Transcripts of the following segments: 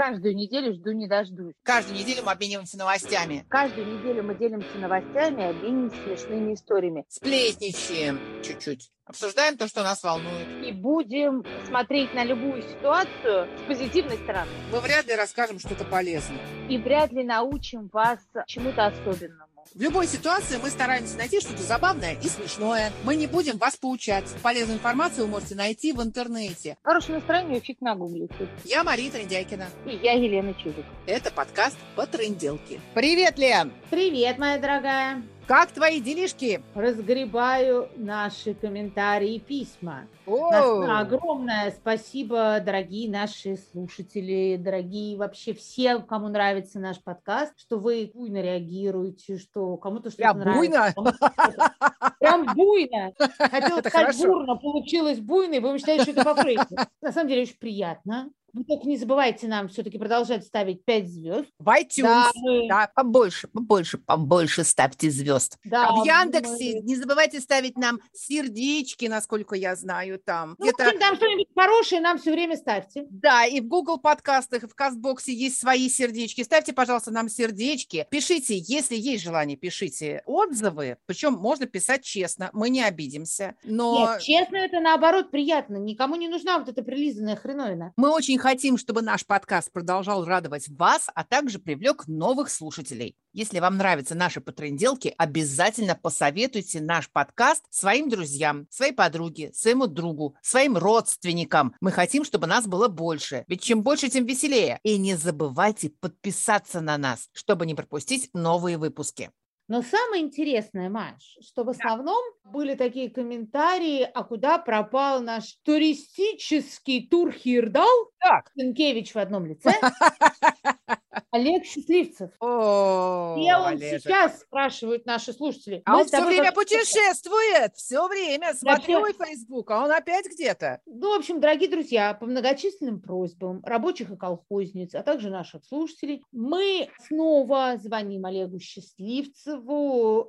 каждую неделю жду не дождусь. Каждую неделю мы обмениваемся новостями. Каждую неделю мы делимся новостями обмениваемся смешными историями. Сплетничаем чуть-чуть. Обсуждаем то, что нас волнует. И будем смотреть на любую ситуацию с позитивной стороны. Мы вряд ли расскажем что-то полезное. И вряд ли научим вас чему-то особенному. В любой ситуации мы стараемся найти что-то забавное и смешное. Мы не будем вас поучать. Полезную информацию вы можете найти в интернете. Хорошее настроение фиг нагуглите. Я Мария Трендяйкина. И я Елена Чудик. Это подкаст по тренделке. Привет, Лен! Привет, моя дорогая. Как твои делишки? Разгребаю наши комментарии и письма. О! Огромное спасибо, дорогие наши слушатели, дорогие вообще все, кому нравится наш подкаст, что вы буйно реагируете, что кому-то что-то Прям нравится. буйно? что-то- Прям буйно. Хотела сказать бурно, получилось буйно, и будем считать, что это по Фрейду. На самом деле очень приятно. Вы только не забывайте нам все-таки продолжать ставить 5 звезд. В iTunes. Да, мы- Да, побольше, побольше, побольше ставьте звезд. да, А в мы- Яндексе не забывайте ставить нам сердечки, насколько я знаю, там. Ну, общем, там что-нибудь хорошее нам все время ставьте. Да, и в Google подкастах, и в Кастбоксе есть свои сердечки. Ставьте, пожалуйста, нам сердечки. Пишите, если есть желание, пишите отзывы. Причем можно писать честно, мы не обидимся. Но Нет, честно, это наоборот приятно. Никому не нужна вот эта прилизанная хреновина. мы очень хотим, чтобы наш подкаст продолжал радовать вас, а также привлек новых слушателей. Если вам нравятся наши потренделки, обязательно посоветуйте наш подкаст своим друзьям, своей подруге, своему другу, своим родственникам. Мы хотим, чтобы нас было больше. Ведь чем больше, тем веселее. И не забывайте подписаться на нас, чтобы не пропустить новые выпуски. Но самое интересное, Маш, что в основном были такие комментарии, а куда пропал наш туристический тур Хирдал, Так. Сенкевич в одном лице, Олег Счастливцев. О, Где он Олежек. сейчас, спрашивают наши слушатели. А Мы он все время путешествует, все время. Смотрю и Facebook, а он опять где-то. Ну, в общем, дорогие друзья, по многочисленным просьбам рабочих и колхозниц, а также наших слушателей, мы снова звоним Олегу Счастливцеву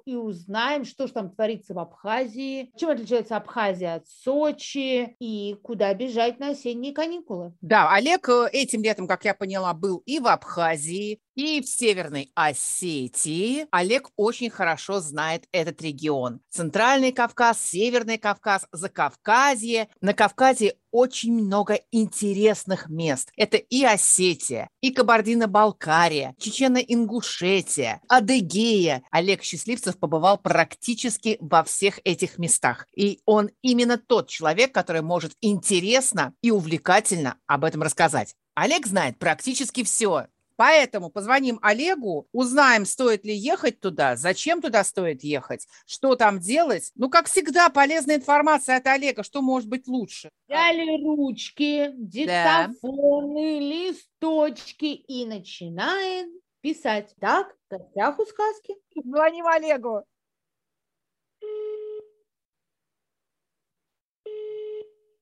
и узнаем, что же там творится в Абхазии, чем отличается Абхазия от Сочи и куда бежать на осенние каникулы. Да, Олег э, этим летом, как я поняла, был и в Абхазии, и в Северной Осетии. Олег очень хорошо знает этот регион. Центральный Кавказ, Северный Кавказ, Закавказье. На Кавказе очень много интересных мест. Это и Осетия, и Кабардино-Балкария, Чечено-Ингушетия, Адыгея. Олег Счастливцев побывал практически во всех этих местах. И он именно тот человек, который может интересно и увлекательно об этом рассказать. Олег знает практически все. Поэтому позвоним Олегу, узнаем, стоит ли ехать туда, зачем туда стоит ехать, что там делать. Ну, как всегда, полезная информация от Олега, что может быть лучше. Взяли ручки, диктофоны, листочки и начинаем писать. Так, у сказки. Звоним Олегу.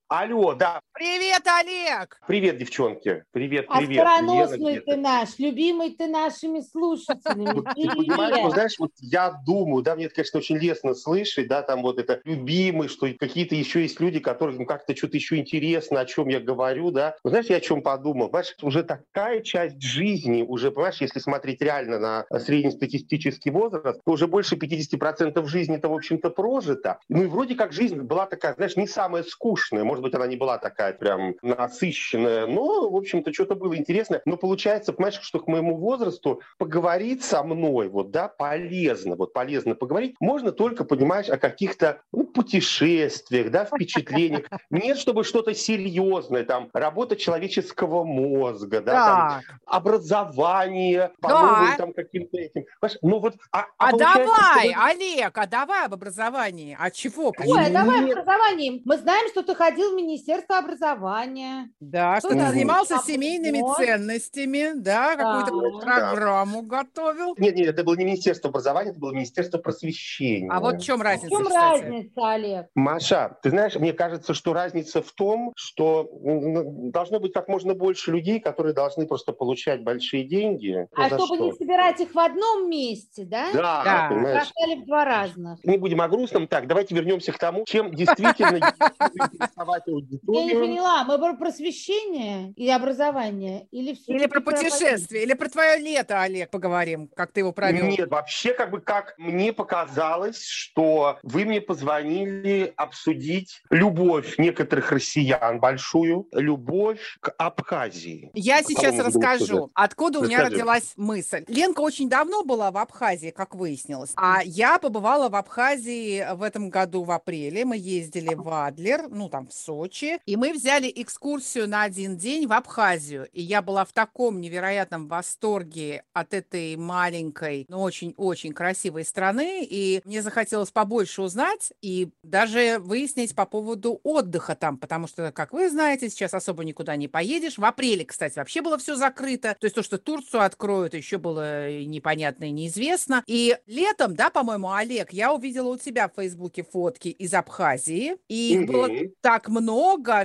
Алло, да. Привет, Олег! Привет, девчонки. Привет, привет. Остроносный ты наш, любимый ты нашими слушателями. Ты понимаешь, ну, знаешь, вот я думаю, да, мне это, конечно, очень лестно слышать, да, там вот это любимый, что какие-то еще есть люди, которым ну, как-то что-то еще интересно, о чем я говорю, да. Но знаешь, я о чем подумал? Понимаешь, уже такая часть жизни, уже, понимаешь, если смотреть реально на среднестатистический возраст, то уже больше 50% жизни-то, в общем-то, прожито. Ну и вроде как жизнь была такая, знаешь, не самая скучная, может быть, она не была такая прям насыщенная, но, в общем-то, что-то было интересное. Но получается, понимаешь, что к моему возрасту поговорить со мной, вот, да, полезно, вот полезно поговорить, можно только, понимаешь, о каких-то ну, путешествиях, да, впечатлениях. Нет, чтобы что-то серьезное, там, работа человеческого мозга, да, там, образование, по Да. новым там каким-то этим. Понимаешь, ну вот, а, а получается, давай, что- Олег, а давай об образовании. А чего? Ой, а давай Нет. образованием. Мы знаем, что ты ходил в Министерство образования. Да, что там занимался семейными ценностями, да, какую-то Да. программу готовил. Нет, нет, это было не Министерство образования, это было Министерство просвещения. А вот в чем В разница, чем кстати? разница, Олег? Маша, ты знаешь, мне кажется, что разница в том, что м, должно быть как можно больше людей, которые должны просто получать большие деньги. Ну, А чтобы что? не собирать их в одном месте, да? Да, Да. понимаешь. Бросали в два разных. Не будем о грустном. Так, давайте вернемся к тому, чем действительно интересовать создавать аудиторию. Я не поняла, мы про просвещение и образование или все Или про путешествие, или про твое лето, Олег, поговорим, как ты его провел. Нет, вообще, как бы, как мне показалось, что вы мне позвонили обсудить любовь некоторых россиян большую, любовь к Абхазии. Я сейчас расскажу, откуда у меня родилась мысль. Ленка очень давно была в Абхазии, как выяснилось. А я побывала в Абхазии в этом году в апреле. Мы ездили в Адлер, ну там в Сочи, и мы взяли экскурсию на один день в Абхазию. И я была в таком невероятном восторге от этой маленькой, но очень-очень красивой страны. И мне захотелось побольше узнать и даже выяснить по поводу отдыха там, потому что, как вы знаете, сейчас особо никуда не поедешь. В апреле, кстати, вообще было все закрыто. То есть то, что Турцию откроют, еще было и непонятно и неизвестно. И летом, да, по-моему, Олег, я увидела у тебя в Фейсбуке фотки из Абхазии. И их было так много,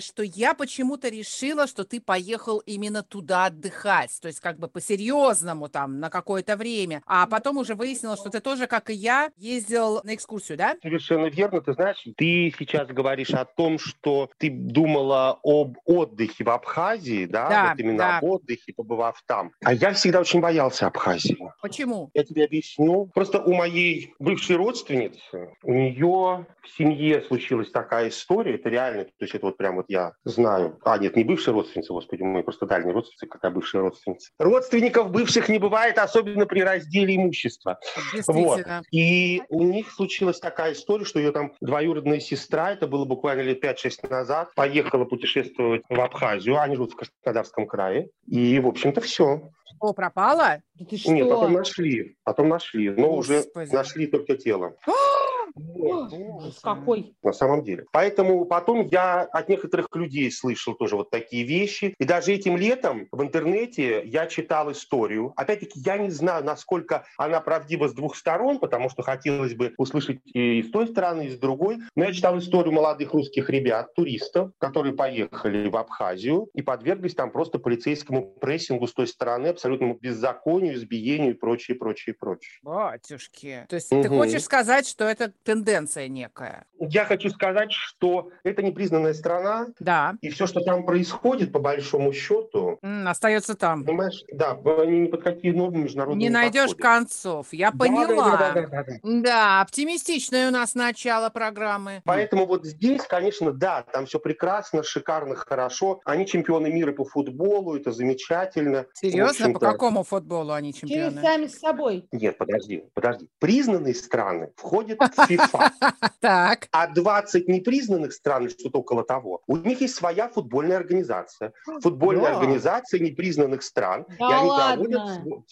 что я почему-то решила, что ты поехал именно туда отдыхать. То есть как бы по-серьезному там на какое-то время. А потом уже выяснилось, что ты тоже, как и я, ездил на экскурсию, да? Совершенно верно. Ты знаешь, ты сейчас говоришь о том, что ты думала об отдыхе в Абхазии, да? Да, вот именно да. об отдыхе, побывав там. А я всегда очень боялся Абхазии. Почему? Я тебе объясню. Просто у моей бывшей родственницы, у нее в семье случилась такая история, это реально, то есть это вот прям вот я знаю. А, нет, не бывшая родственница, господи, мы просто дальние родственницы, какая бывшая родственница. Родственников бывших не бывает, особенно при разделе имущества. Действительно. И у них случилась такая история, что ее там двоюродная сестра, это было буквально лет 5-6 назад, поехала путешествовать в Абхазию, они живут в Краснодарском крае, и, в общем-то, все. О, пропала? Да ты что? Нет, потом нашли, потом нашли, но уже Господи. нашли только тело. Вот. Ужас какой. На самом деле. Поэтому потом я от некоторых людей слышал тоже вот такие вещи. И даже этим летом в интернете я читал историю. Опять-таки, я не знаю, насколько она правдива с двух сторон, потому что хотелось бы услышать и с той стороны, и с другой. Но я читал историю молодых русских ребят, туристов, которые поехали в Абхазию и подверглись там просто полицейскому прессингу с той стороны, абсолютному беззаконию, избиению и прочее, прочее, прочее. Батюшки. То есть ты Мгм. хочешь сказать, что это тенденция некая? Я хочу сказать, что это непризнанная страна, Да. И все, что там происходит, по большому счету, М, остается там. понимаешь, да, они ни под какие нормы международные Не найдешь подходят. концов. Я Да, поняла. да, да, да, да, да. Да, оптимистичное у нас начало программы. Поэтому вот здесь, конечно, да, там все прекрасно, шикарно, хорошо. Они чемпионы мира по футболу, это замечательно. Серьезно? По какому футболу они Через чемпионы? сами с собой. Нет, подожди, подожди. Признанные страны входят в ФИФА, Так. а 20 непризнанных стран, что-то около того, у них есть своя футбольная организация. Футбольная организация непризнанных стран. Да и они ладно? проводят... ну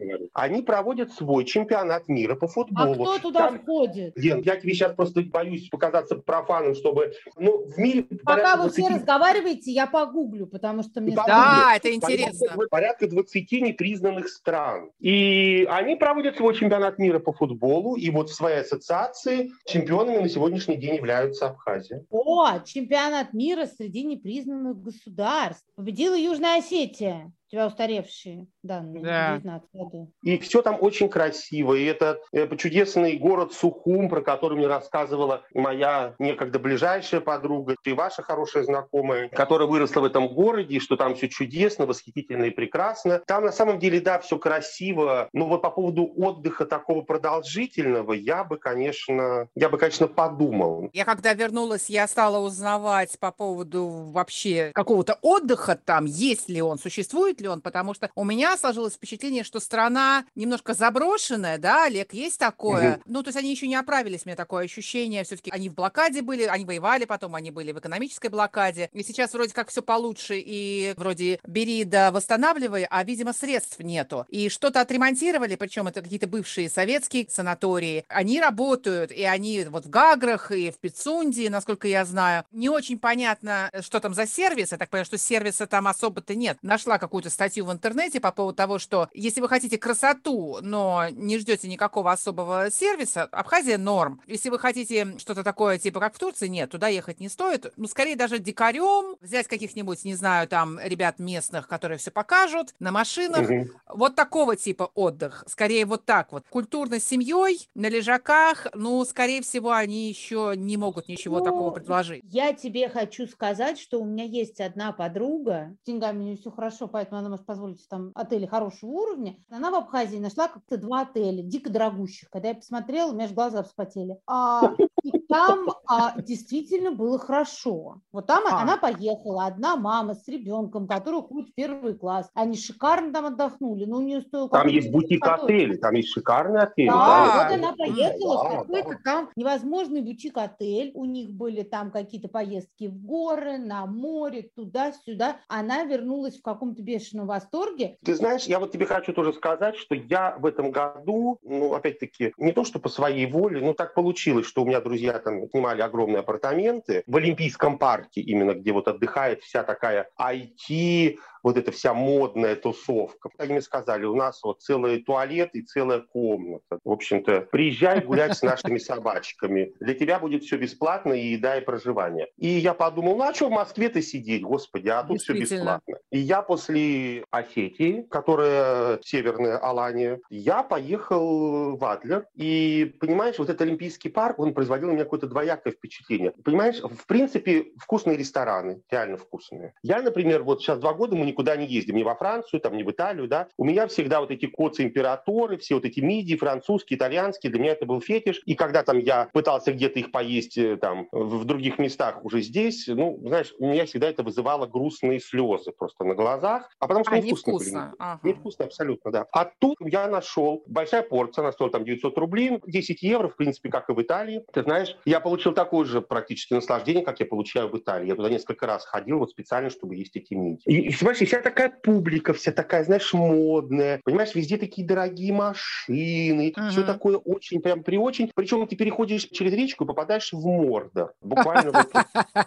ну. Они проводят свой чемпионат мира по А футболу. кто туда входит? Лен, я тебе сейчас просто боюсь показаться профаном, чтобы... Ну, в мире... Пока вы все 20 разговариваете, я погуглю, потому что мне Да, это Порядка- интересно. Порядка 20 непризнанных стран. И они проводят свой чемпионат мира по футболу, и вот в своей ассоциации чемпионами на сегодняшний день являются Абхазия. О, чемпионат мира среди непризнанных государств. Победила Южная Осетия. У тебя устаревшие данные. Да. 19 году. И все там очень красиво. И это э, чудесный город Сухум, про который мне рассказывала моя некогда ближайшая подруга и ваша хорошая знакомая, которая выросла в этом городе, и что там все чудесно, восхитительно и прекрасно. Там на самом деле, да, все красиво. Но вот по поводу отдыха такого продолжительного я бы, конечно, я бы, конечно, подумал. Я когда вернулась, я стала узнавать по поводу вообще какого-то отдыха там, есть ли он, существует он, потому что у меня сложилось впечатление, что страна немножко заброшенная, да, Олег, есть такое? Мгм. Ну, то есть они еще не оправились, у меня такое ощущение, все-таки они в блокаде были, они воевали потом, они были в экономической блокаде, и сейчас вроде как все получше, и вроде бери да восстанавливай, а, видимо, средств нету. И что-то отремонтировали, причем это какие-то бывшие советские санатории, они работают, и они вот в Гаграх, и в Пицунде, насколько я знаю. Не очень понятно, что там за сервис, я так понимаю, что сервиса там особо-то нет. Нашла какую-то какую-то статью в интернете по поводу того, что если вы хотите красоту, но не ждете никакого особого сервиса, Абхазия норм. Если вы хотите что-то такое, типа как в Турции, нет, туда ехать не стоит. Ну, скорее даже дикарем, взять каких-нибудь, не знаю, там, ребят местных, которые все покажут, на машинах. Угу. Вот такого типа отдых. Скорее вот так вот. Культурно с семьей, на лежаках, ну, скорее всего, они еще не могут ничего ну, такого предложить. Я тебе хочу сказать, что у меня есть одна подруга, с деньгами у нее все хорошо, поэтому она может позволить там отели хорошего уровня. Она в Абхазии нашла как-то два отеля, дико дорогущих. Когда я посмотрела, у меня аж глаза вспотели. А, и там а, действительно было хорошо. Вот там а. она поехала, одна мама с ребенком, который ходит в первый класс. Они шикарно там отдохнули, но у нее стоило... Там есть бутик-отели, там есть шикарные отели. Да, да, вот она поехала да, в какой-то да. там невозможный бутик-отель. У них были там какие-то поездки в горы, на море, туда-сюда. Она вернулась в каком-то бешеном восторге. Ты знаешь, я вот тебе хочу тоже сказать, что я в этом году, ну, опять-таки, не то, что по своей воле, но так получилось, что у меня друзья там снимали огромные апартаменты. В Олимпийском парке, именно где вот отдыхает вся такая IT, вот эта вся модная тусовка. Они мне сказали, у нас вот целый туалет и целая комната. В общем-то, приезжай гулять с нашими собачками. Для тебя будет все бесплатно, и еда, и проживание. И я подумал, ну а что в Москве-то сидеть, господи, а тут все бесплатно. И я после Осетии, которая северная Алания, я поехал в Адлер. И, понимаешь, вот этот Олимпийский парк, он производил на меня какое-то двоякое впечатление. Понимаешь, в принципе, вкусные рестораны, реально вкусные. Я, например, вот сейчас два года мы никуда не ездим, ни во Францию, там, ни в Италию, да. У меня всегда вот эти коцы императоры, все вот эти мидии, французские, итальянские, для меня это был фетиш. И когда там я пытался где-то их поесть э, там в других местах уже здесь, ну, знаешь, у меня всегда это вызывало грустные слезы просто на глазах, а потому что а, невкусно. Невкусно. Ага. невкусно абсолютно, да. А тут я нашел большая порция, она стоила там 900 рублей, 10 евро, в принципе, как и в Италии. Ты знаешь, я получил такое же практически наслаждение, как я получаю в Италии. Я туда несколько раз ходил вот специально, чтобы есть эти мидии. И, и понимаешь, и вся такая публика, вся такая, знаешь, модная, понимаешь, везде такие дорогие машины, uh-huh. все такое очень, прям при очень. Причем ты переходишь через речку и попадаешь в Мордор. Буквально вот,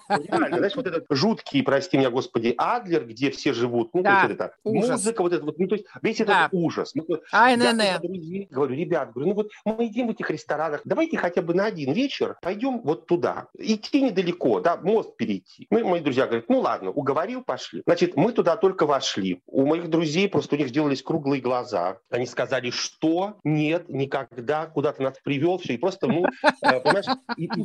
реально, знаешь, вот этот жуткий, прости меня, господи, Адлер, где все живут, ну, да, то есть это музыка, вот это вот, ну, то есть весь этот да. ужас. Ну, я друзей говорю, ребят, говорю, ну вот мы едим в этих ресторанах, давайте хотя бы на один вечер пойдем вот туда. Идти недалеко, да, мост перейти. Мы, мои друзья говорят, ну ладно, уговорил, пошли. Значит, мы туда только вошли. У моих друзей просто у них сделались круглые глаза. Они сказали, что? Нет, никогда, куда ты нас привел, все. И просто, ну, э, понимаешь,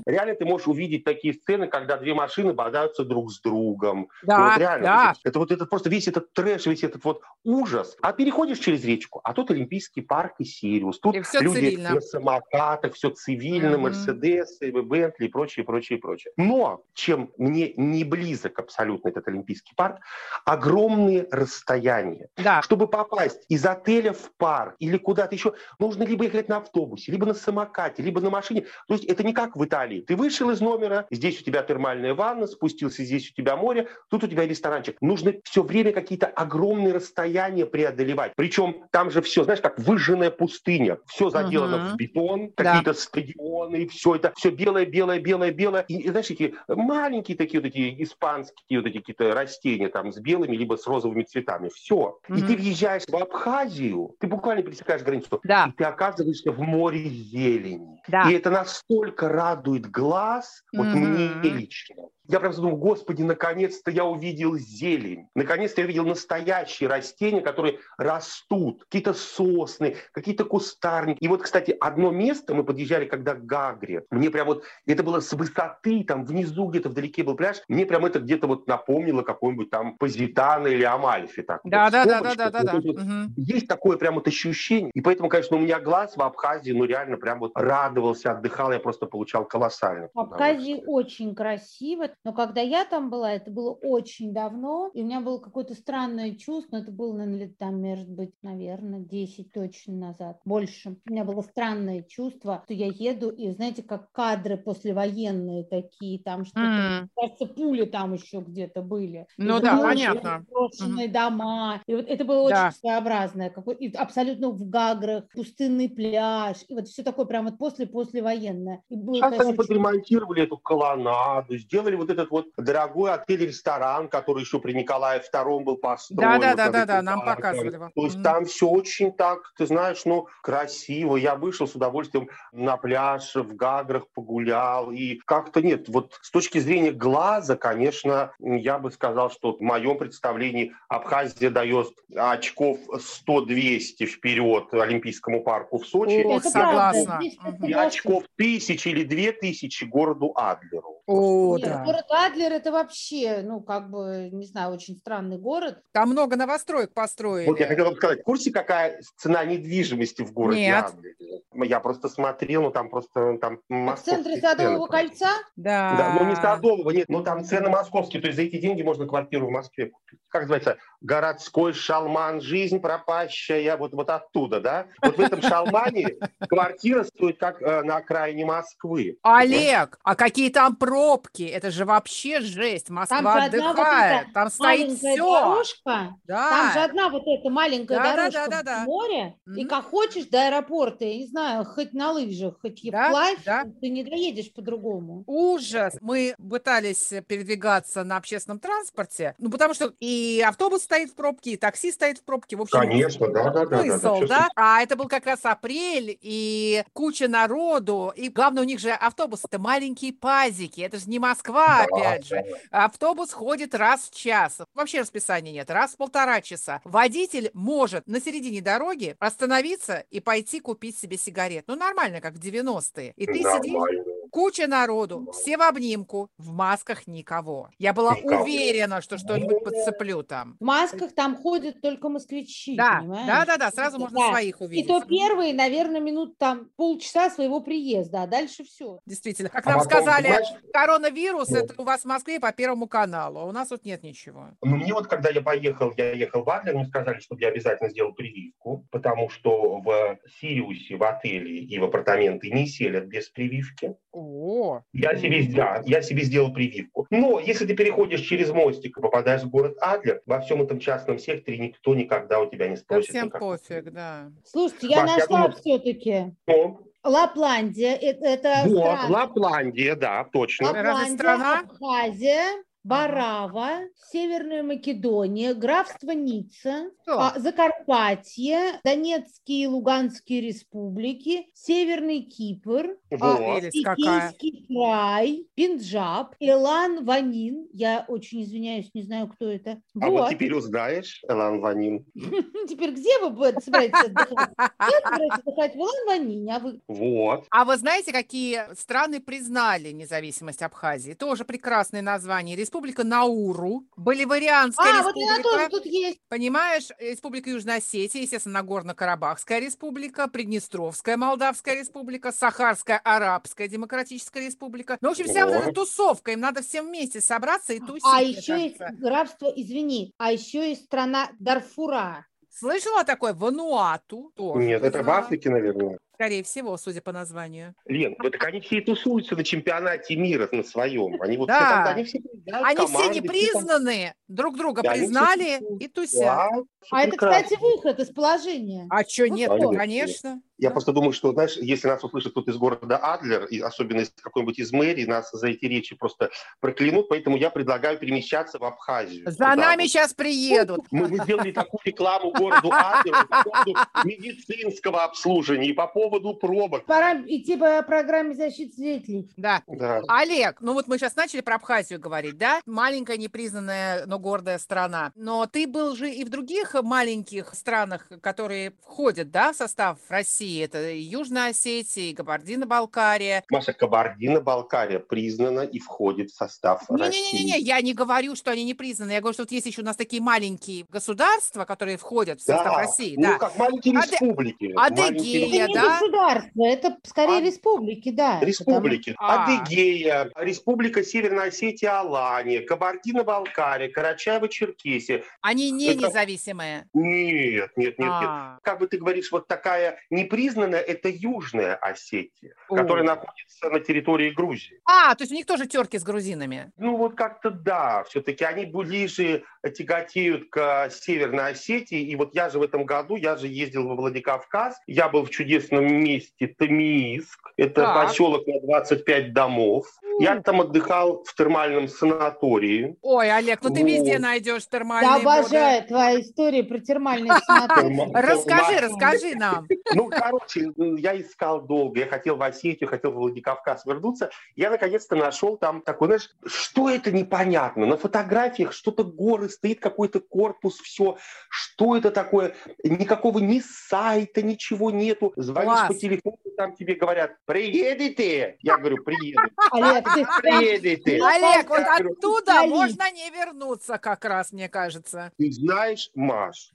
реально ты можешь увидеть такие сцены, когда две машины бодаются друг с другом. Да, вот реально. Да. Это вот это просто весь этот трэш, весь этот вот ужас. А переходишь через речку, а тут Олимпийский парк и Сириус. Тут люди цивильно. на самокатах, все цивильно, mm-hmm. Мерседесы, Бентли и прочее, прочее, прочее. Но чем мне не близок абсолютно этот Олимпийский парк, огромные расстояния. Да. Чтобы попасть из отеля в парк или куда-то еще, нужно либо ехать на автобусе, либо на самокате, либо на машине. То есть это не как в Италии. Ты вышел из номера, здесь у тебя термальная ванна, спустился, здесь у тебя море, тут у тебя ресторанчик. Нужно все время какие-то огромные расстояния преодолевать. Причем там же все, знаешь, как выжженная пустыня. Все заделано угу. в бетон, какие-то стадионы, все это, все белое, белое, белое, белое. И, и знаешь, эти маленькие такие вот эти испанские вот эти какие-то растения там с белыми, либо с розовыми цветами. Все. Mm-hmm. И ты въезжаешь в Абхазию, ты буквально пересекаешь границу, да. и ты оказываешься в море зелени. Да. И это настолько радует глаз, вот mm-hmm. мне лично. Я прям думал, господи, наконец-то я увидел зелень. Наконец-то я увидел настоящие растения, которые растут. Какие-то сосны, какие-то кустарники. И вот, кстати, одно место мы подъезжали, когда к Гагре. Мне прям вот, это было с высоты, там внизу где-то вдалеке был пляж. Мне прям это где-то вот напомнило какой-нибудь там Позитано или Амальфи. Так, да, вот, да, да, да, да, да, да. Вот, угу. Есть такое прям вот ощущение. И поэтому, конечно, у меня глаз в Абхазии, ну реально прям вот радовался, отдыхал, я просто получал колоссально. В Абхазии очень красиво. Но когда я там была, это было очень давно, и у меня было какое-то странное чувство, это было, наверное, лет там, может быть, наверное, 10 точно назад, больше. У меня было странное чувство, что я еду, и знаете, как кадры послевоенные такие, там что-то, mm. кажется, пули там еще где-то были. Ну и да, понятно. Брошенные mm. дома. И вот это было да. очень своеобразное, какой, и абсолютно в Гаграх, пустынный пляж, и вот все такое прям вот после-послевоенное. Сейчас они подремонтировали эту колоннаду, сделали вот вот этот вот дорогой отель-ресторан, который еще при Николае II был построен. Да, да, вот да, над да, этим да, нам показывали. То есть там все очень так, ты знаешь, ну, красиво. Я вышел с удовольствием на пляж, в Гаграх погулял. И как-то нет, вот с точки зрения глаза, конечно, я бы сказал, что в моем представлении Абхазия дает очков 100-200 вперед Олимпийскому парку в Сочи. О, Это согласна. И очков тысячи или две тысячи городу Адлеру. О, Нет, да. Город Адлер это вообще, ну, как бы, не знаю, очень странный город. Там много новостроек построили. Вот я хотел вам сказать, в курсе, какая цена недвижимости в городе Нет. Адлере? Я просто смотрел, ну там просто там В центре цены Садового просто. кольца Да. Да, ну не Садового, нет, но там цены московские, то есть за эти деньги можно квартиру в Москве купить. Как называется? Городской шалман, жизнь пропащая, вот, вот оттуда, да? Вот в этом шалмане квартира стоит как э, на окраине Москвы. Олег, а какие там пробки? Это же вообще жесть. Москва Там же одна вот отдыхает. эта там стоит маленькая все. дорожка. Да. Там же одна вот эта маленькая Да, да, дорожка да, да, да. в море, и Мгм. как хочешь до аэропорта, я не знаю, хоть на лыжах, хоть и Да, вплавь, да. ты не доедешь по-другому. Ужас. Мы пытались передвигаться на общественном транспорте, ну потому что и автобус стоит в пробке, и такси стоит в пробке. В общем, Конечно, да, да, да. да, смысл, да? А это был как раз апрель, и куча народу, и главное, у них же автобус это маленькие пазики, это же не Москва, Да, опять же. Автобус ходит раз в час. Вообще расписания нет, раз в полтора часа. Водитель может на середине дороги остановиться и пойти купить себе сигарет. Ну, нормально, как в 90-е. И ты сидишь, Нормально. Куча народу, все в обнимку, в масках никого. Я была Никого. уверена, что что-нибудь подцеплю там. В масках там ходят только москвичи, Да, понимаешь? да, да, да, сразу можно Да. своих И увидеть. то первые, наверное, минут там полчаса своего приезда, а дальше все. Действительно, как А нам потом, сказали, понимаешь, коронавирус Ну. это у вас в Москве по Первому каналу, а у нас тут нет ничего. Ну, мне вот, когда я поехал, я ехал в Адлер, мне сказали, чтобы я обязательно сделал прививку, потому что в Сириусе, в отеле и в апартаменты не селят без прививки. О, Я себе, да, я себе сделал прививку. Но если ты переходишь через мостик и попадаешь в город Адлер, во всем этом частном секторе никто никогда у тебя не да спросит. всем никакой пофиг, прививки. да. Слушайте, я Маш, я нашла думаю- все-таки. Ну, Лапландия, это, это вот, страна. Лапландия, да, точно. Лапландия, страна? Абхазия, Барава, Северная Македония, графство Ницца, а, Закарпатье, Донецкие и Луганские республики, Северный Кипр, а, край, Пенджаб, Элан Ванин, я очень извиняюсь, не знаю, кто это. А вот Вот. теперь узнаешь, Элан Ванин. Теперь где вы будете собираетесь отдыхать? Я собираюсь отдыхать в Элан Ванине, а вы Вот. А вы знаете, какие страны признали независимость Абхазии? Тоже прекрасное название. Республика Науру, Боливарианская А, вот она республика, тоже тут есть. понимаешь, Республика Южная Осетия, естественно, Нагорно-Карабахская республика, Приднестровская Молдавская республика, Сахарская Арабская Демократическая республика. Ну, в общем, вся вот эта Вот. тусовка, им надо всем вместе собраться и тусить, А еще есть кажется. графство, извини, а еще есть страна Дарфура. Слышала такое? Вануату тоже. Нет, это в. Африке, наверное. Скорее всего, судя по названию. Лен, вот так они все и тусуются на чемпионате мира на своем. Они вот Да. все там, они все приезжают, Они все команды, не все там- признаны, друг друга Да, все признали и тусят. Да, А это, прекрасно. кстати, выход из положения. А что Ну, нет? конечно. Конечно. Я Да. просто думаю, что, знаешь, если нас услышит кто-то из города Адлер, и особенно из какой-нибудь из мэрии, нас за эти речи просто проклянут, поэтому я предлагаю перемещаться в Абхазию. За Туда нами вот. сейчас приедут. Мы, мы сделали такую рекламу городу Адлеру по поводу медицинского обслуживания и по поводу пробок. Пора идти по программе защиты свидетелей. Да. Да. Олег, ну вот мы сейчас начали про Абхазию говорить, да? Маленькая, непризнанная, но гордая страна. Но ты был же и в других маленьких странах, которые входят, да, в состав России. Это и Южная Осетия, и Кабардино-Балкария. Маша Кабардино-Балкария признана и входит в состав России. Не-не-не, я не говорю, что они не признаны. Я говорю, что вот есть еще у нас такие маленькие государства, которые входят в состав Да, России. ну да. как маленькие республики. Адыгея, Маленькие не да? Государство, это скорее А- республики, да. Республики. А. Адыгея, Республика Северная Осетия, Алания, Кабардино-Балкария, Карачаево-Черкесия. Они не Это- независимые. Нет, нет, нет, нет. А, Как бы ты говоришь, вот такая непризнанная, это Южная Осетия, О. которая находится на территории Грузии. А, то есть у них тоже терки с грузинами. Ну вот как-то да, все-таки они ближе тяготеют к Северной Осетии. И вот я же в этом году, я же ездил во Владикавказ, я был в чудесном месте Тамииск. Это Так. поселок на 25 домов. Я там отдыхал в термальном санатории. Ой, Олег, ну ты везде Вот. найдешь Я термальные воды. обожаю твоя история про термальные санатории. Расскажи, расскажи нам. Ну, короче, я искал долго. Я хотел в Осетию, хотел в Владикавказ вернуться. Я наконец-то нашел там такой, знаешь, что это непонятно. На фотографиях что-то горы, стоит какой-то корпус, все. Что это такое? Никакого ни сайта, ничего нету. Звонишь Класс. по телефону, там тебе говорят, приедете? Я говорю, приеду. Олег, ты Приедете. Олег, вот оттуда можно не вернуться как раз, мне кажется. Ты знаешь, Маш,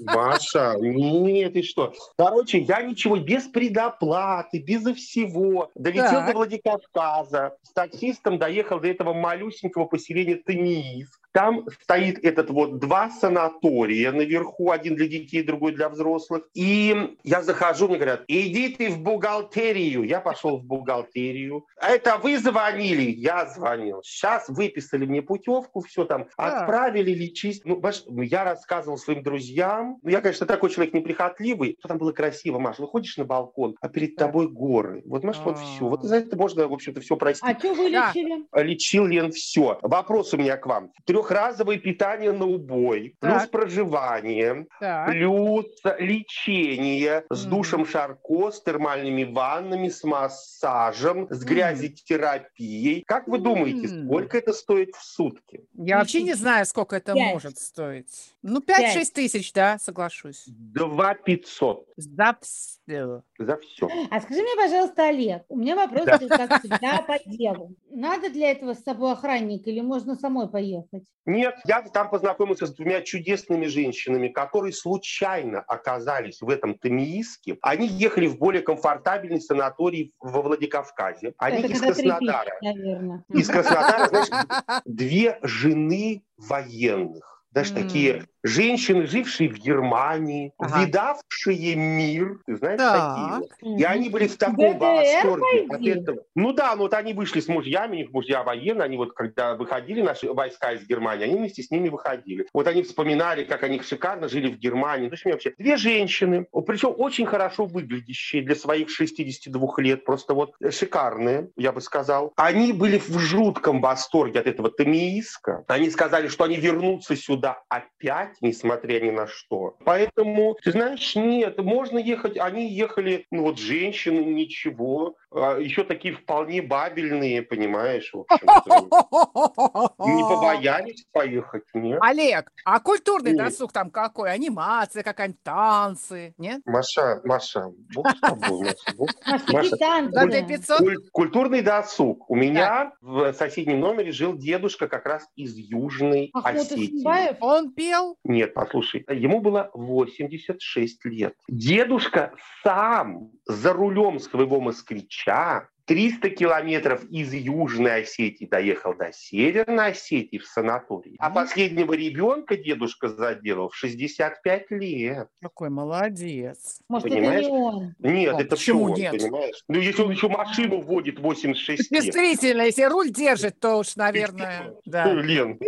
Маша, нет, ты что? Короче, я ничего, без предоплаты, безо всего, долетел до Владикавказа, с таксистом доехал до этого малюсенького поселения Тамииск. Там стоит этот вот два санатория наверху, один для детей, другой для взрослых. И я захожу, мне говорят, иди ты в бухгалтерию. Я пошел в бухгалтерию. Это вы звонили? Я звонил. Сейчас выписали мне путевку, все там Так. отправили лечить. Ну, понимаешь, я рассказывал своим друзьям. Ну, я, конечно, такой человек неприхотливый. Что там было красиво, Маш? Выходишь на балкон, а перед тобой горы. Вот, Маш, вот А. все. Вот за это можно, в общем-то, все простить А что вы Да. лечили? лечил Лен все. Вопрос у меня к вам. Трехразовое питание на убой, плюс Так. проживание, Так. плюс лечение с душем Шарко, с термальными ваннами, с массажем, с Мгм. грязетерапией. Как вы думаете, сколько это стоит в сутки? Я вообще не знаю, сколько это может стоить. Ну, 5-6 Пять. тысяч, да, соглашусь. Два пятьсот За все. за все. А скажи мне, пожалуйста, Олег, у меня вопрос, Да. как всегда, по делу. Надо для этого с собой охранник или можно самой поехать? Нет, я там познакомился с двумя чудесными женщинами, которые случайно оказались в этом Тамииске. Они ехали в более комфортабельный санаторий во Владикавказе. Они Это из Краснодара. наверное. Из Краснодара, знаешь, две жены военных. Знаешь, М. такие женщины, жившие в Германии, Ага. видавшие мир. Ты знаешь, такие. Так. вот. И они были в таком восторге от этого. Ну да, ну вот они вышли с мужьями, у них мужья военные, они вот когда выходили наши войска из Германии, они вместе с ними выходили. Вот они вспоминали, как они шикарно жили в Германии. То есть мне вообще две женщины, причем очень хорошо выглядящие для своих 62 лет, просто вот шикарные, я бы сказал. Они были в жутком восторге от этого Тамииска. Они сказали, что они вернутся сюда опять, несмотря ни на что. Поэтому, ты знаешь, нет, можно ехать, они ехали, ну вот женщины, ничего, еще такие вполне бабельные, понимаешь, в общем-то. Не побоялись поехать, нет? Олег, а культурный Нет. досуг там какой? Анимация, какая-нибудь танцы, нет? Маша, Маша, бог с тобой, Маша, бог Маш, Маша, какие танцы? За Д-500? Куль- Культурный досуг. У меня в соседнем номере жил дедушка как раз из Южной Ахмут Осетии. Он пел? Нет, послушай, ему было 86 лет. Дедушка сам за рулем своего москвича achar 300 километров из Южной Осетии доехал до Северной Осетии в санаторий. А последнего ребенка дедушка заделал в 65 лет. Какой молодец. Может, Понимаешь? это не он? Нет, О, это почему он, нет? понимаешь? Ну, если он еще машину водит 86 лет. Действительно, если руль держит, то уж, наверное, да. Лен,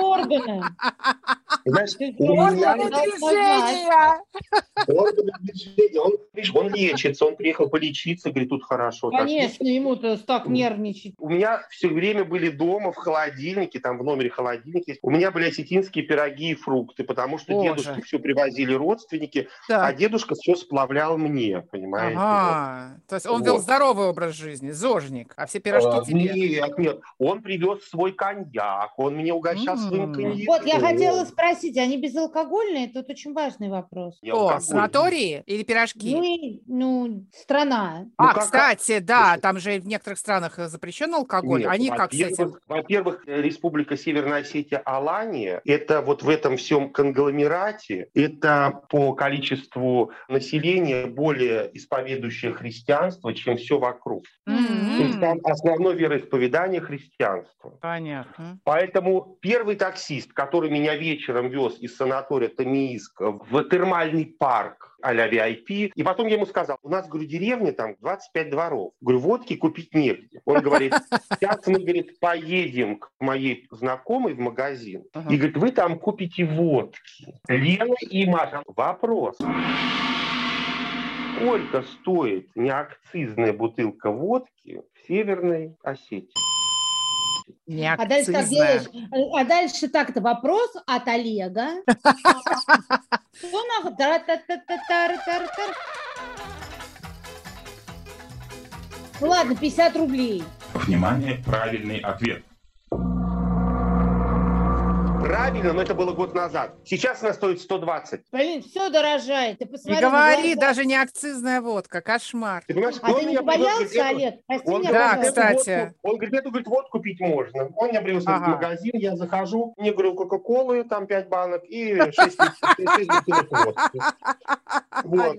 органы. знаешь, органы движения! органы движения, он, он лечится, он приехал полечиться, говорит, тут хорошо. так Конечно, ему-то так нервничать. У меня все время были дома в холодильнике, там в номере холодильник есть. У меня были осетинские пироги и фрукты, потому что Боже. дедушке все привозили родственники, а Так. дедушка все сплавлял мне, понимаете? Ага. То есть он вел Вот. здоровый образ жизни, зожник, а все пирожки А, тебе. Нет, нет, он привез свой коньяк, он меня угощал своим коньяком. Вот, я хотела спросить, они безалкогольные? Тут очень важный вопрос. О, санатории или пирожки? Ну, ну, страна. а, ну, как- кстати, да, там же в некоторых странах э, запрещен алкоголь. Нет, Они как с этим? во-первых- э, Республика Северная Осетия Алания, это вот в этом всем конгломерате, это по количеству населения более исповедующее христианство, чем все вокруг. То есть там основное вероисповедание христианство. Понятно. Поэтому первый таксист, который меня вечером вез из санатория Тамииск в термальный парк а-ля VIP, и потом я ему сказал, у нас, говорю, деревня там 25 дворов. Говорю, водки купить негде. Он говорит, сейчас мы, говорит, поедем к моей знакомой в магазин, Ага. и, говорит, вы там купите водки. Лена и Маша. Вопрос. сколько стоит неакцизная бутылка водки в Северной Осетии? А дальше делаешь, а дальше так-то вопрос от Олега. Ну ладно, 50 рублей. Внимание, правильный ответ. Правильно, но это было год назад. Сейчас она стоит 120. Блин, все дорожает. Ты посмотри, не говори, глаза. даже не акцизная водка, кошмар. Ты понимаешь, а ты не побоялся, Олег? Прости он, меня, да, кстати. Водку, он говорит, эту говорит, водку пить можно. Он меня привез ага. в магазин, я захожу, мне говорю, Кока-Колы, там 5 банок и 6 бутылок водки. Вот.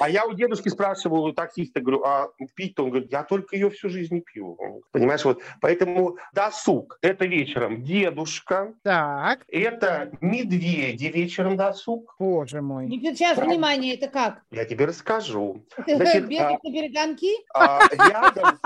А я у дедушки спрашиваю, у таксиста, говорю, а пить-то? Он говорит, я только ее всю жизнь не пью. Понимаешь, вот. Поэтому досуг – это вечером дедушка, да так. Это медведи вечером досуг. Боже мой. Сейчас, Правда? внимание, это как? Я тебе расскажу. Значит, Бегать а, на береганки? А, рядом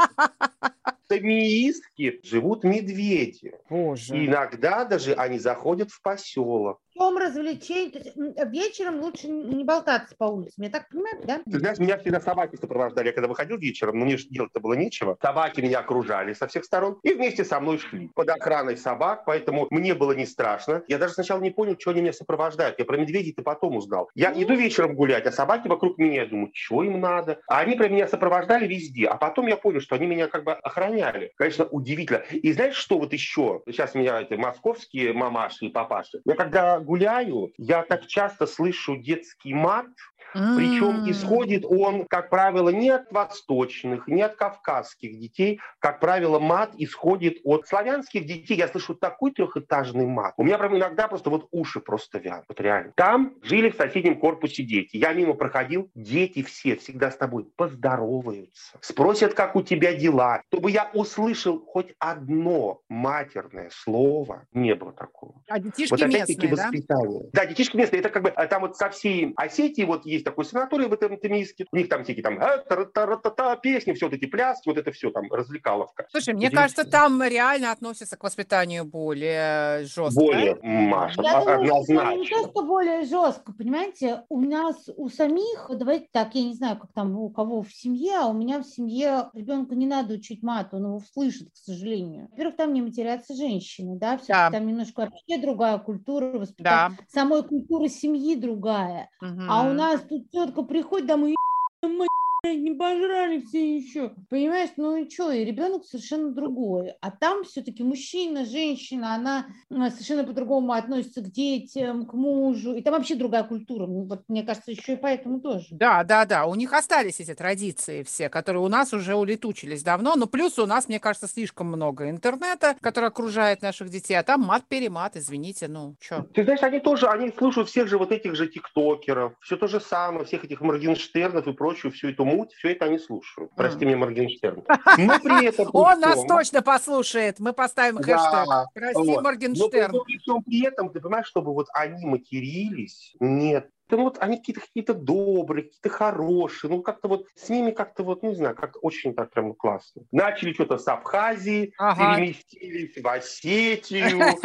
Томиистки живут медведи. Боже. Иногда даже они заходят в поселок. Чем развлечение? То есть вечером лучше не болтаться по улице. Я так понимаю, да? Ты знаешь, меня всегда собаки сопровождали. Я когда выходил вечером, ну мне же делать-то было нечего. Собаки меня окружали со всех сторон и вместе со мной шли под охраной собак, поэтому мне было не страшно. Я даже сначала не понял, что они меня сопровождают. Я про медведей-то потом узнал. Я ну... иду вечером гулять, а собаки вокруг меня. Я думаю, что им надо? А они про меня сопровождали везде. А потом я понял, что они меня как бы охраняли. Конечно, удивительно. И знаешь, что вот еще? Сейчас меня эти московские мамаши и папаши. Я когда гуляю, я так часто слышу детский мат, причем исходит он, как правило, не от восточных, не от кавказских детей. Как правило, мат исходит от славянских детей. Я слышу такой трехэтажный мат. У меня прям иногда просто вот уши просто вянут. Вот реально. Там жили в соседнем корпусе дети. Я мимо проходил. Дети все всегда с тобой поздороваются. Спросят, как у тебя дела. Чтобы я услышал хоть одно матерное слово, не было такого. А детишки вот местные, да? воспитание. Да, детишки местные. Это как бы а там вот со всей Осетии вот есть есть такой санаторий в этом Томиске. У них там всякие там та песни, все вот эти пляски, вот это все там развлекаловка. Слушай, мне кажется, там реально относятся к воспитанию более жестко. Более, Маша, Я однозначно. не то, что более жестко, понимаете, у нас у самих, давайте так, я не знаю, как там у кого в семье, а у меня в семье ребенка не надо учить мат, он его слышит, к сожалению. Во-первых, там не матерятся женщины, да, все да. там немножко вообще другая культура воспитания, да. самой культуры семьи другая. Угу. А у нас тут тетка приходит домой, не пожрали все еще. Понимаешь, ну и что, и ребенок совершенно другой. А там все-таки мужчина, женщина, она совершенно по-другому относится к детям, к мужу. И там вообще другая культура. Ну, вот, мне кажется, еще и поэтому тоже. Да, да, да. У них остались эти традиции все, которые у нас уже улетучились давно. Но плюс у нас, мне кажется, слишком много интернета, который окружает наших детей. А там мат-перемат, извините, ну что. Ты знаешь, они тоже, они слушают всех же вот этих же тиктокеров. Все то же самое, всех этих Моргенштернов и прочую, всю эту муть, все это они слушают. Прости меня, Моргенштерн. Но при этом... Он нас точно послушает. Мы поставим хэштег. Прости, Моргенштерн. Но при этом, ты понимаешь, чтобы вот они матерились, нет, ну вот они какие-то какие-то добрые, какие-то хорошие, ну как-то вот с ними как-то вот, ну не знаю, как очень так прям классно. Начали что-то с Абхазии, ага. переместились в Осетию,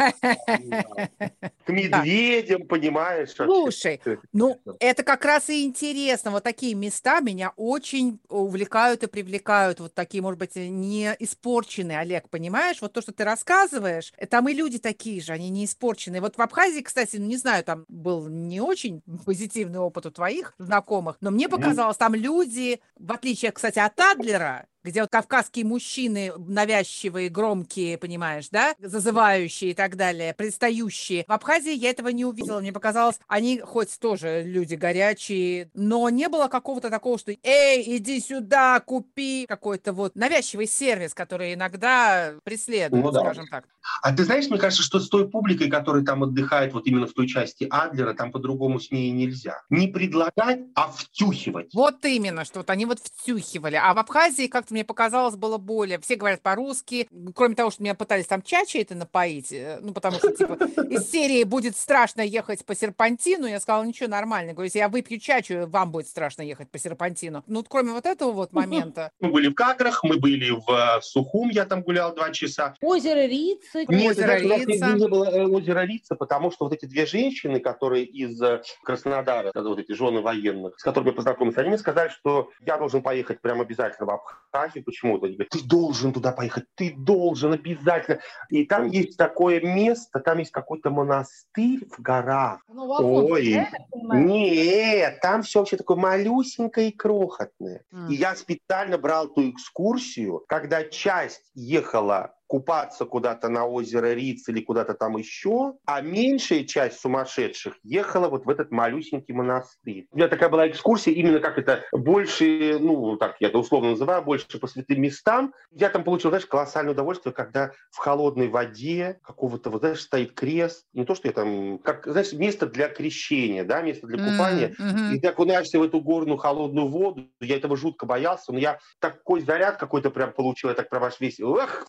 к медведям, понимаешь? Слушай, ну это как раз и интересно, вот такие места меня очень увлекают и привлекают, вот такие, может быть, не испорченные, Олег, понимаешь? Вот то, что ты рассказываешь, там и люди такие же, они не испорченные. Вот в Абхазии, кстати, ну не знаю, там был не очень позитивный опыт у твоих знакомых, но мне показалось, там люди, в отличие, кстати, от Адлера, где вот кавказские мужчины навязчивые, громкие, понимаешь, да, зазывающие и так далее, предстающие. В Абхазии я этого не увидела. Мне показалось, они хоть тоже люди горячие, но не было какого-то такого, что «Эй, иди сюда, купи!» Какой-то вот навязчивый сервис, который иногда преследует, ну, да. скажем так. А ты знаешь, мне кажется, что с той публикой, которая там отдыхает вот именно в той части Адлера, там по-другому с ней нельзя. Не предлагать, а втюхивать. Вот именно, что вот они вот втюхивали. А в Абхазии как что мне показалось, было более... Все говорят по-русски, кроме того, что меня пытались там чачи это напоить, э, ну, потому что, типа, из серии будет страшно ехать по серпантину, я сказала, ничего, нормально. Говорю, если я выпью чачу, вам будет страшно ехать по серпантину. Ну, кроме вот этого вот момента. Мы были в Гаграх, мы были в э, Сухум, я там гулял два часа. Озеро Рица. Нет, Озеро знаешь, Рица. не было э, озера Рица, потому что вот эти две женщины, которые из Краснодара, вот эти жены военных, с которыми я познакомился, они мне сказали, что я должен поехать прям обязательно в Абхазию. Почему-то они говорят, ты должен туда поехать, ты должен обязательно. И там есть такое место, там есть какой-то монастырь в горах. Ну, Ой? Нет, там все вообще такое малюсенькое и крохотное. М. И я специально брал ту экскурсию, когда часть ехала купаться куда-то на озеро Риц или куда-то там еще, а меньшая часть сумасшедших ехала вот в этот малюсенький монастырь. У меня такая была экскурсия, именно как это больше, ну, так я это условно называю, больше по святым местам. Я там получил, знаешь, колоссальное удовольствие, когда в холодной воде какого-то, вот, знаешь, стоит крест. Не то, что я там, как, знаешь, место для крещения, да, место для купания. Мгм. И ты окунаешься в эту горную холодную воду. Я этого жутко боялся, но я такой заряд какой-то прям получил. Я так прям аж весь, ох,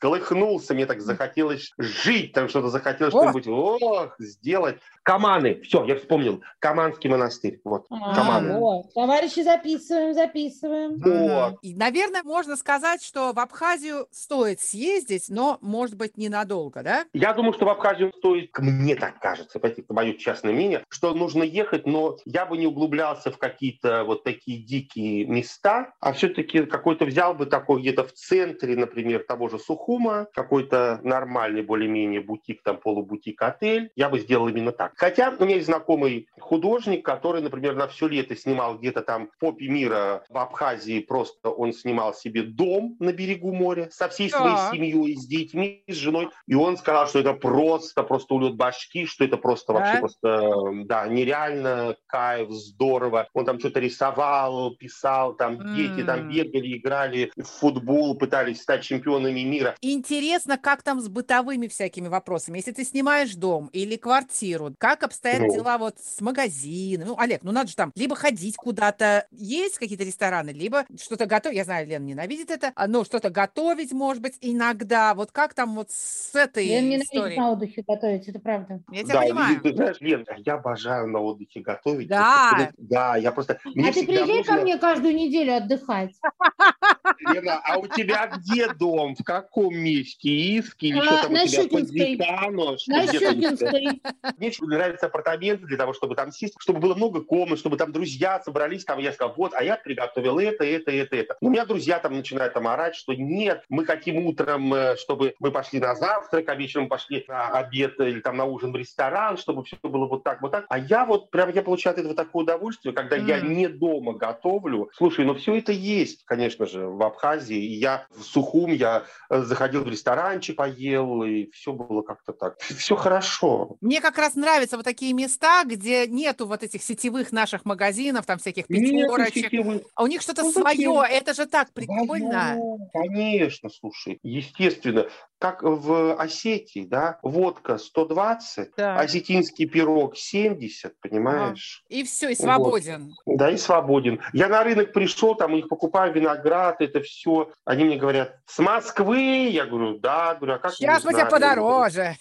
колыхнулся. Мне так захотелось жить, там что-то захотелось О! что-нибудь, ох, сделать. Каманы, все, я вспомнил. Каманский монастырь, вот. А, Каманы. вот. Товарищи, записываем, записываем. Вот. И, наверное, можно сказать, что в Абхазию стоит съездить, но, может быть, ненадолго, да? Я думаю, что в Абхазию стоит, мне так кажется, это мое частное мнение, что нужно ехать, но я бы не углублялся в какие-то вот такие дикие места, а все-таки какой-то взял бы такой где-то в центре, например, того же Сухума, какой-то нормальный более-менее бутик, там полубутик-отель. Я бы сделал именно так. Хотя у меня есть знакомый художник, который, например, на все лето снимал где-то там в попе мира в Абхазии, просто он снимал себе дом на берегу моря со всей своей Так. семьей, с детьми, с женой. И он сказал, что это просто, просто улет башки, что это просто Да? вообще просто, э, да, нереально, кайф, здорово. Он там что-то рисовал, писал, там дети там М. бегали, играли в футбол, пытались стать чемпионами мира. Интересно, как там с бытовыми всякими вопросами. Если ты снимаешь дом или квартиру, как обстоят Ну. дела вот с магазином? Ну, Олег, ну надо же там либо ходить куда-то, есть какие-то рестораны, либо что-то готовить. Я знаю, Лена ненавидит это, а, но что-то готовить, может быть, иногда. Вот как там вот с этой Я ненавижу историей? на отдыхе готовить, это правда. Я тебя Да, и понимаю. ты знаешь, Лен, я обожаю на отдыхе готовить. Да. Да, я просто... мне а ты приезжай ко нужно- мне каждую неделю отдыхать. Лена, а у тебя где дом? В каком месте? Иски или А, что там на у тебя? Позитано? Что, На? Щукинской. Мне очень нравятся апартаменты для того, чтобы там сесть, чтобы было много комнат, чтобы там друзья собрались, там я сказал, вот, а я приготовил это, это, это, это. Но у меня друзья там начинают там орать, что нет, мы хотим утром, э, чтобы мы пошли на завтрак, а вечером пошли на обед или там на ужин в ресторан, чтобы все было вот так, вот так. А я вот прям, я получаю от этого такое удовольствие, когда я не дома готовлю. Слушай, ну все это есть, конечно же, в Абхазии. И я в Сухум, я э, заходил в ресторанчик, поел, и все было как-то так. Все хорошо. Мне как раз нравятся вот такие места, где нету вот этих сетевых наших магазинов, там всяких пятерочек. А у них что-то Ну, свое, зачем? это же так прикольно. Да, Конечно, слушай, естественно. Как в Осетии, да, водка 120, Да. осетинский пирог 70, понимаешь? И все, и свободен. Да, и свободен. Я на рынок пришел, там у них покупаю виноград, это все. Они мне говорят, с Москвы? Я говорю, да. Говорю, а как Сейчас мы узнали?» подороже.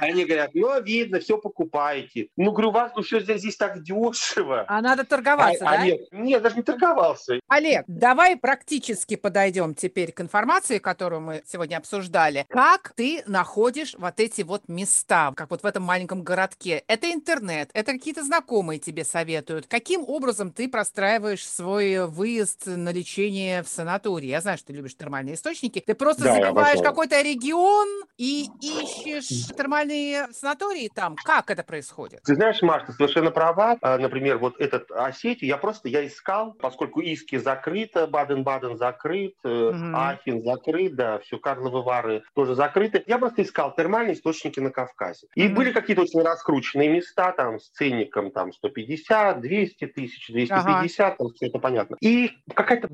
Они говорят, ну, видно, все покупаете. Ну, говорю, у вас ну, все здесь, здесь так дешево. А надо торговаться, А- а да? нет, нет, даже не торговался. Олег, давай практически подойдем теперь к информации, которую мы сегодня обсуждали. Как ты находишь вот эти вот места, как вот в этом маленьком городке? Это интернет, это какие-то знакомые тебе советуют. Каким образом ты простраиваешь свой выезд на лечение в санаторий? Я знаю, что ты любишь термальные источники. Ты просто Да, забиваешь какой-то регион и ищешь термальные санатории там. Как это происходит? Ты знаешь, Маш, ты совершенно права. А, Например, вот этот Осетию, я просто я искал, поскольку Иски закрыто, Баден-Баден закрыт, э, Мгм. Ахен закрыт, да, все, Карловы Вары тоже закрыты. Я просто искал термальные источники на Кавказе. И Мгм. были какие-то очень раскрученные места, там, с ценником там 150, 200 тысяч, 250, там все это понятно. И какая-то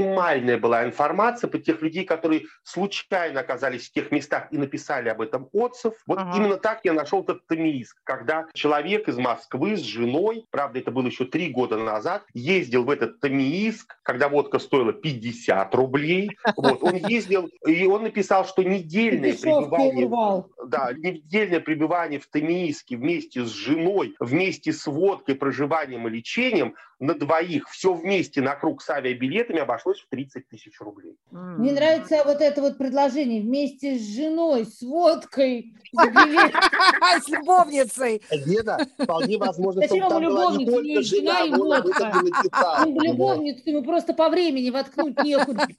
минимальная была информация по тех людей, которые случайно оказались в тех местах и написали об этом отзыв. Вот Ага. именно так я нашел этот Тамииск, когда человек из Москвы с женой, правда, это было еще три года назад, ездил в этот Тамииск, когда водка стоила 50 рублей. Вот, он ездил, и он написал, что недельное пребывание да, недельное пребывание в Тамииске вместе с женой, вместе с водкой, проживанием и лечением на двоих, все вместе на круг с авиабилетами обошлось в 30 тысяч рублей. Мне нравится вот это вот предложение вместе с женой, с водкой. С любовницей. Лена, вполне возможно, чтобы там была не только жена, и водка. любовницу, ему просто по времени воткнуть некуда.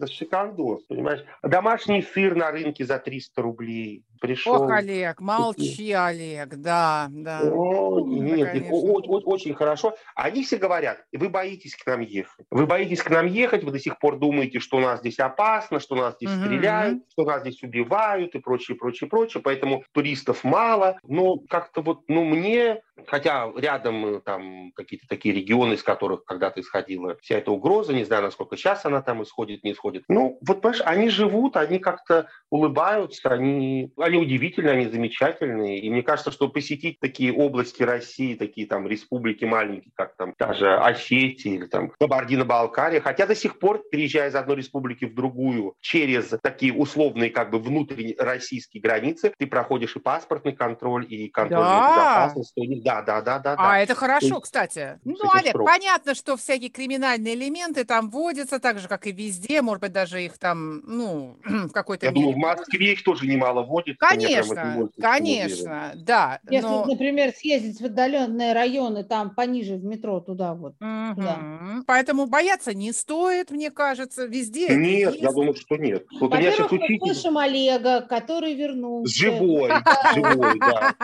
Это шикардос, понимаешь? Домашний сыр на рынке за 300 рублей. Пришел. Ох, Олег, молчи, Олег, да, да. О, нет, о- очень хорошо. Они все говорят, вы боитесь к нам ехать. Вы боитесь к нам ехать, вы до сих пор думаете, что у нас здесь опасно, что нас здесь Мгм. стреляют, что нас здесь убивают и прочее, прочее, прочее. Поэтому туристов мало. Но как-то вот, ну, мне, хотя рядом э, там какие-то такие регионы, из которых когда-то исходила вся эта угроза, не знаю, насколько сейчас она там исходит, не исходит. Ну, вот, понимаешь, они живут, они как-то улыбаются, они, они удивительные, они замечательные. И мне кажется, что посетить такие области России, такие там республики маленькие, как там даже Осетия или там Кабардино-Балкария, хотя до сих пор, переезжая из одной республики в другую, через такие условные как бы внутренние российские границы, ты проходишь и паспортный контроль, и контроль Да. безопасности. Да, да, да, да. А да. это хорошо, есть кстати. Ну, Олег, строго. понятно, что всякие криминальные элементы там вводятся, так же, как и везде, может быть, даже их там, ну, в какой-то Я думаю, в мере. Москве их тоже немало это Конечно, конечно, да. Если, но- например, съездить в отдаленные районы, там пониже в метро, туда вот. Мгм. Поэтому бояться не стоит, мне кажется, везде. Нет, я думаю, что нет. Вот Во-первых, мы слышим Олега, который вернулся. живой, живой, да.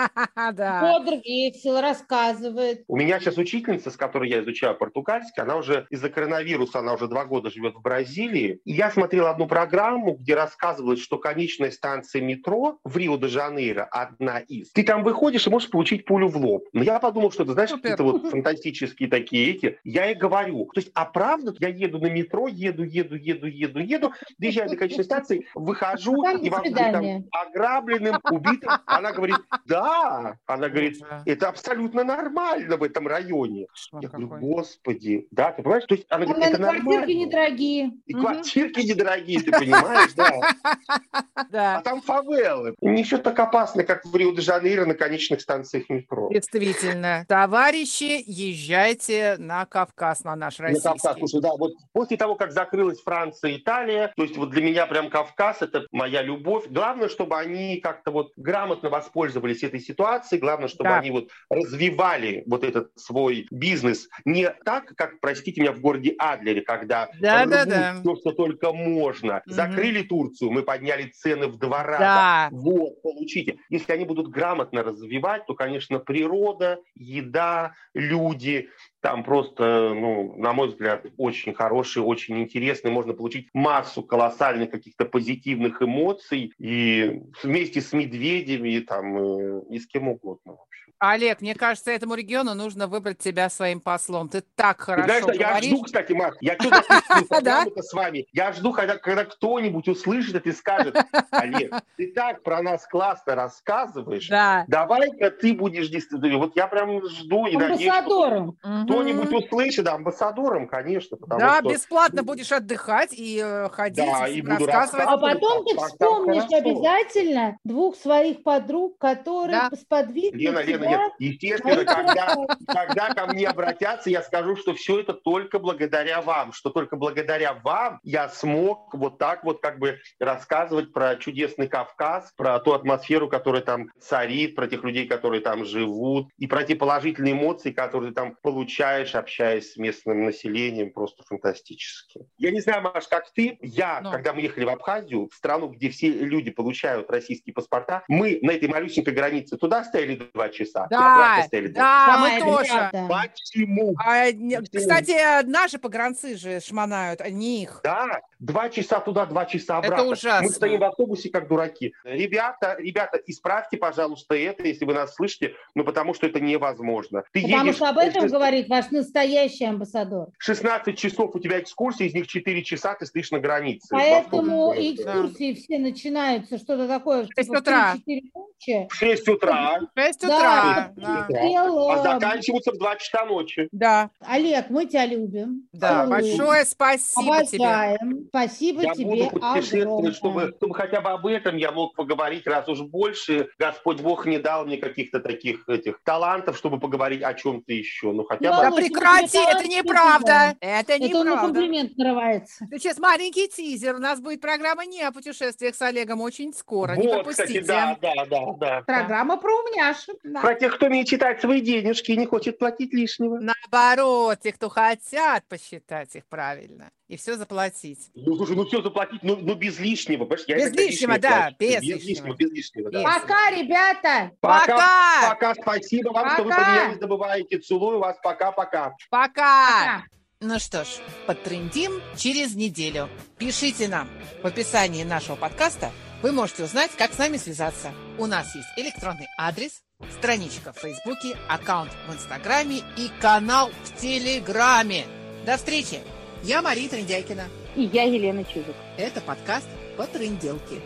Бодр, рассказывает. У меня сейчас учительница, с которой я изучаю португальский, она уже из-за коронавируса, она уже два года живет в Бразилии. И я смотрел одну программу, где рассказывалось, что конечная станция метро в Рио-де-Жанейро одна из. Ты там выходишь и можешь получить пулю в лоб. Но я подумал, что это, знаешь, какие-то вот фантастические такие эти. Я и говорю. То есть, а правда, я еду на метро, еду, еду, еду, еду, еду, доезжаю до конечной станции, выхожу, Там и вам там ограбленным, убитым. Она говорит, да. Она говорит, это абсолютно нормально в этом районе. кошмар Я говорю, какой. господи, да, ты понимаешь? То есть она говорит, это квартирки нормально. недорогие. И Мгм. квартирки недорогие, ты понимаешь, да. А там фавелы. Не все так опасно, как в Рио-де-Жанейро на конечных станциях метро. действительно. Товарищи, езжайте на Кавказ, на наш На Кавказ, российский. слушай, да, вот после того, как закрылась Франция и Италия, то есть вот для меня прям Кавказ – это моя любовь. Главное, чтобы они как-то вот грамотно воспользовались этой ситуацией, главное, чтобы Да. они вот развивали вот этот свой бизнес не так, как, простите меня, в городе Адлере, когда Да-да-да. все, что только можно. Мгм. Закрыли Турцию, мы подняли цены в два раза. Да. Вот, получите. Если они будут грамотно развивать, то, конечно, природа, еда, люди, там просто, ну, на мой взгляд, очень хорошие, очень интересные. Можно получить массу колоссальных каких-то позитивных эмоций и вместе с медведями и, там, э, и с кем угодно. в общем. Олег, мне кажется, этому региону нужно выбрать тебя своим послом. Ты так хорошо знаешь, я говоришь. жду, кстати, Маш, я программу-то с вами. Я жду, когда, когда кто-нибудь услышит это и скажет, Олег, ты так про нас классно рассказываешь, Да. давай-ка ты будешь действительно... Вот я прям жду и надеюсь, Амбассадором. кто-нибудь услышит, да, амбассадором, конечно. Потому Да, бесплатно будешь отдыхать и э, ходить, рассказывать. А потом ты вспомнишь обязательно двух своих подруг, которые сподвигли Лена, Лена, нет. Естественно, когда, когда ко мне обратятся, я скажу, что все это только благодаря вам, что только благодаря вам я смог вот так вот как бы рассказывать про чудесный Кавказ, про ту атмосферу, которая там царит, про тех людей, которые там живут, и про те положительные эмоции, которые ты там получаешь, общаясь с местным населением, просто фантастически. Я не знаю, Маш, как ты, я, Ну. когда мы ехали в Абхазию, в страну, где все люди получают российские паспорта, мы на этой малюсенькой границе туда стояли два часа, часа. Да, стояли да, мы Да, тоже. Почему? А, не- кстати, наши погранцы же шмонают, а не их. Да, два часа туда, два часа Это обратно. ужасно. Мы стоим в автобусе как дураки. Ребята, ребята, исправьте, пожалуйста, это, если вы нас слышите, ну потому что это невозможно. Ты Потому едешь, что об этом э, говорит ваш настоящий амбассадор. 16 часов у тебя экскурсия, из них 4 часа ты стоишь на границе. Поэтому экскурсии все начинаются, что-то такое, В шесть типа в утра. 3-4 ночи. В 6 утра, В 6 Да, утра. в Да. Хотел, а заканчиваются в 2 часа ночи. да, Олег, мы тебя любим. да. Целуем. Большое спасибо тебе. Обожаем. Спасибо Я тебе буду путешествовать, огромное. чтобы, чтобы хотя бы об этом я мог поговорить, раз уж больше Господь Бог не дал мне каких-то таких этих талантов, чтобы поговорить о чем-то еще. Ну, хотя Да, бы... Да прекрати, тебе это неправда. Это Это он на неправда. комплимент нарывается. Ну, Сейчас маленький тизер. У нас будет программа не о путешествиях с Олегом очень скоро. Не вот, пропустите. кстати, да, да, да, да. Программа про умняшек. Да. Про тех, кто умеет читать свои денежки и не хочет платить лишнего. Наоборот, те, кто хотят посчитать их правильно и все заплатить. Ну, слушай, ну все заплатить, ну, ну без лишнего, Без лишнего, лишнее да, без без лишнего. лишнего. Без лишнего, да. Пока, ребята. Пока! Пока, спасибо вам, что вы Пока. про меня не забываете. Целую вас, пока-пока. Пока! Пока. Ну что ж, подтрендим через неделю. Пишите нам в описании нашего подкаста. Вы можете узнать, как с нами связаться. У нас есть электронный адрес, страничка в Фейсбуке, аккаунт в Инстаграме и канал в Телеграме. До встречи! Я Мария Трендяйкина. И я Елена Чижик. Это подкаст «По тренделке».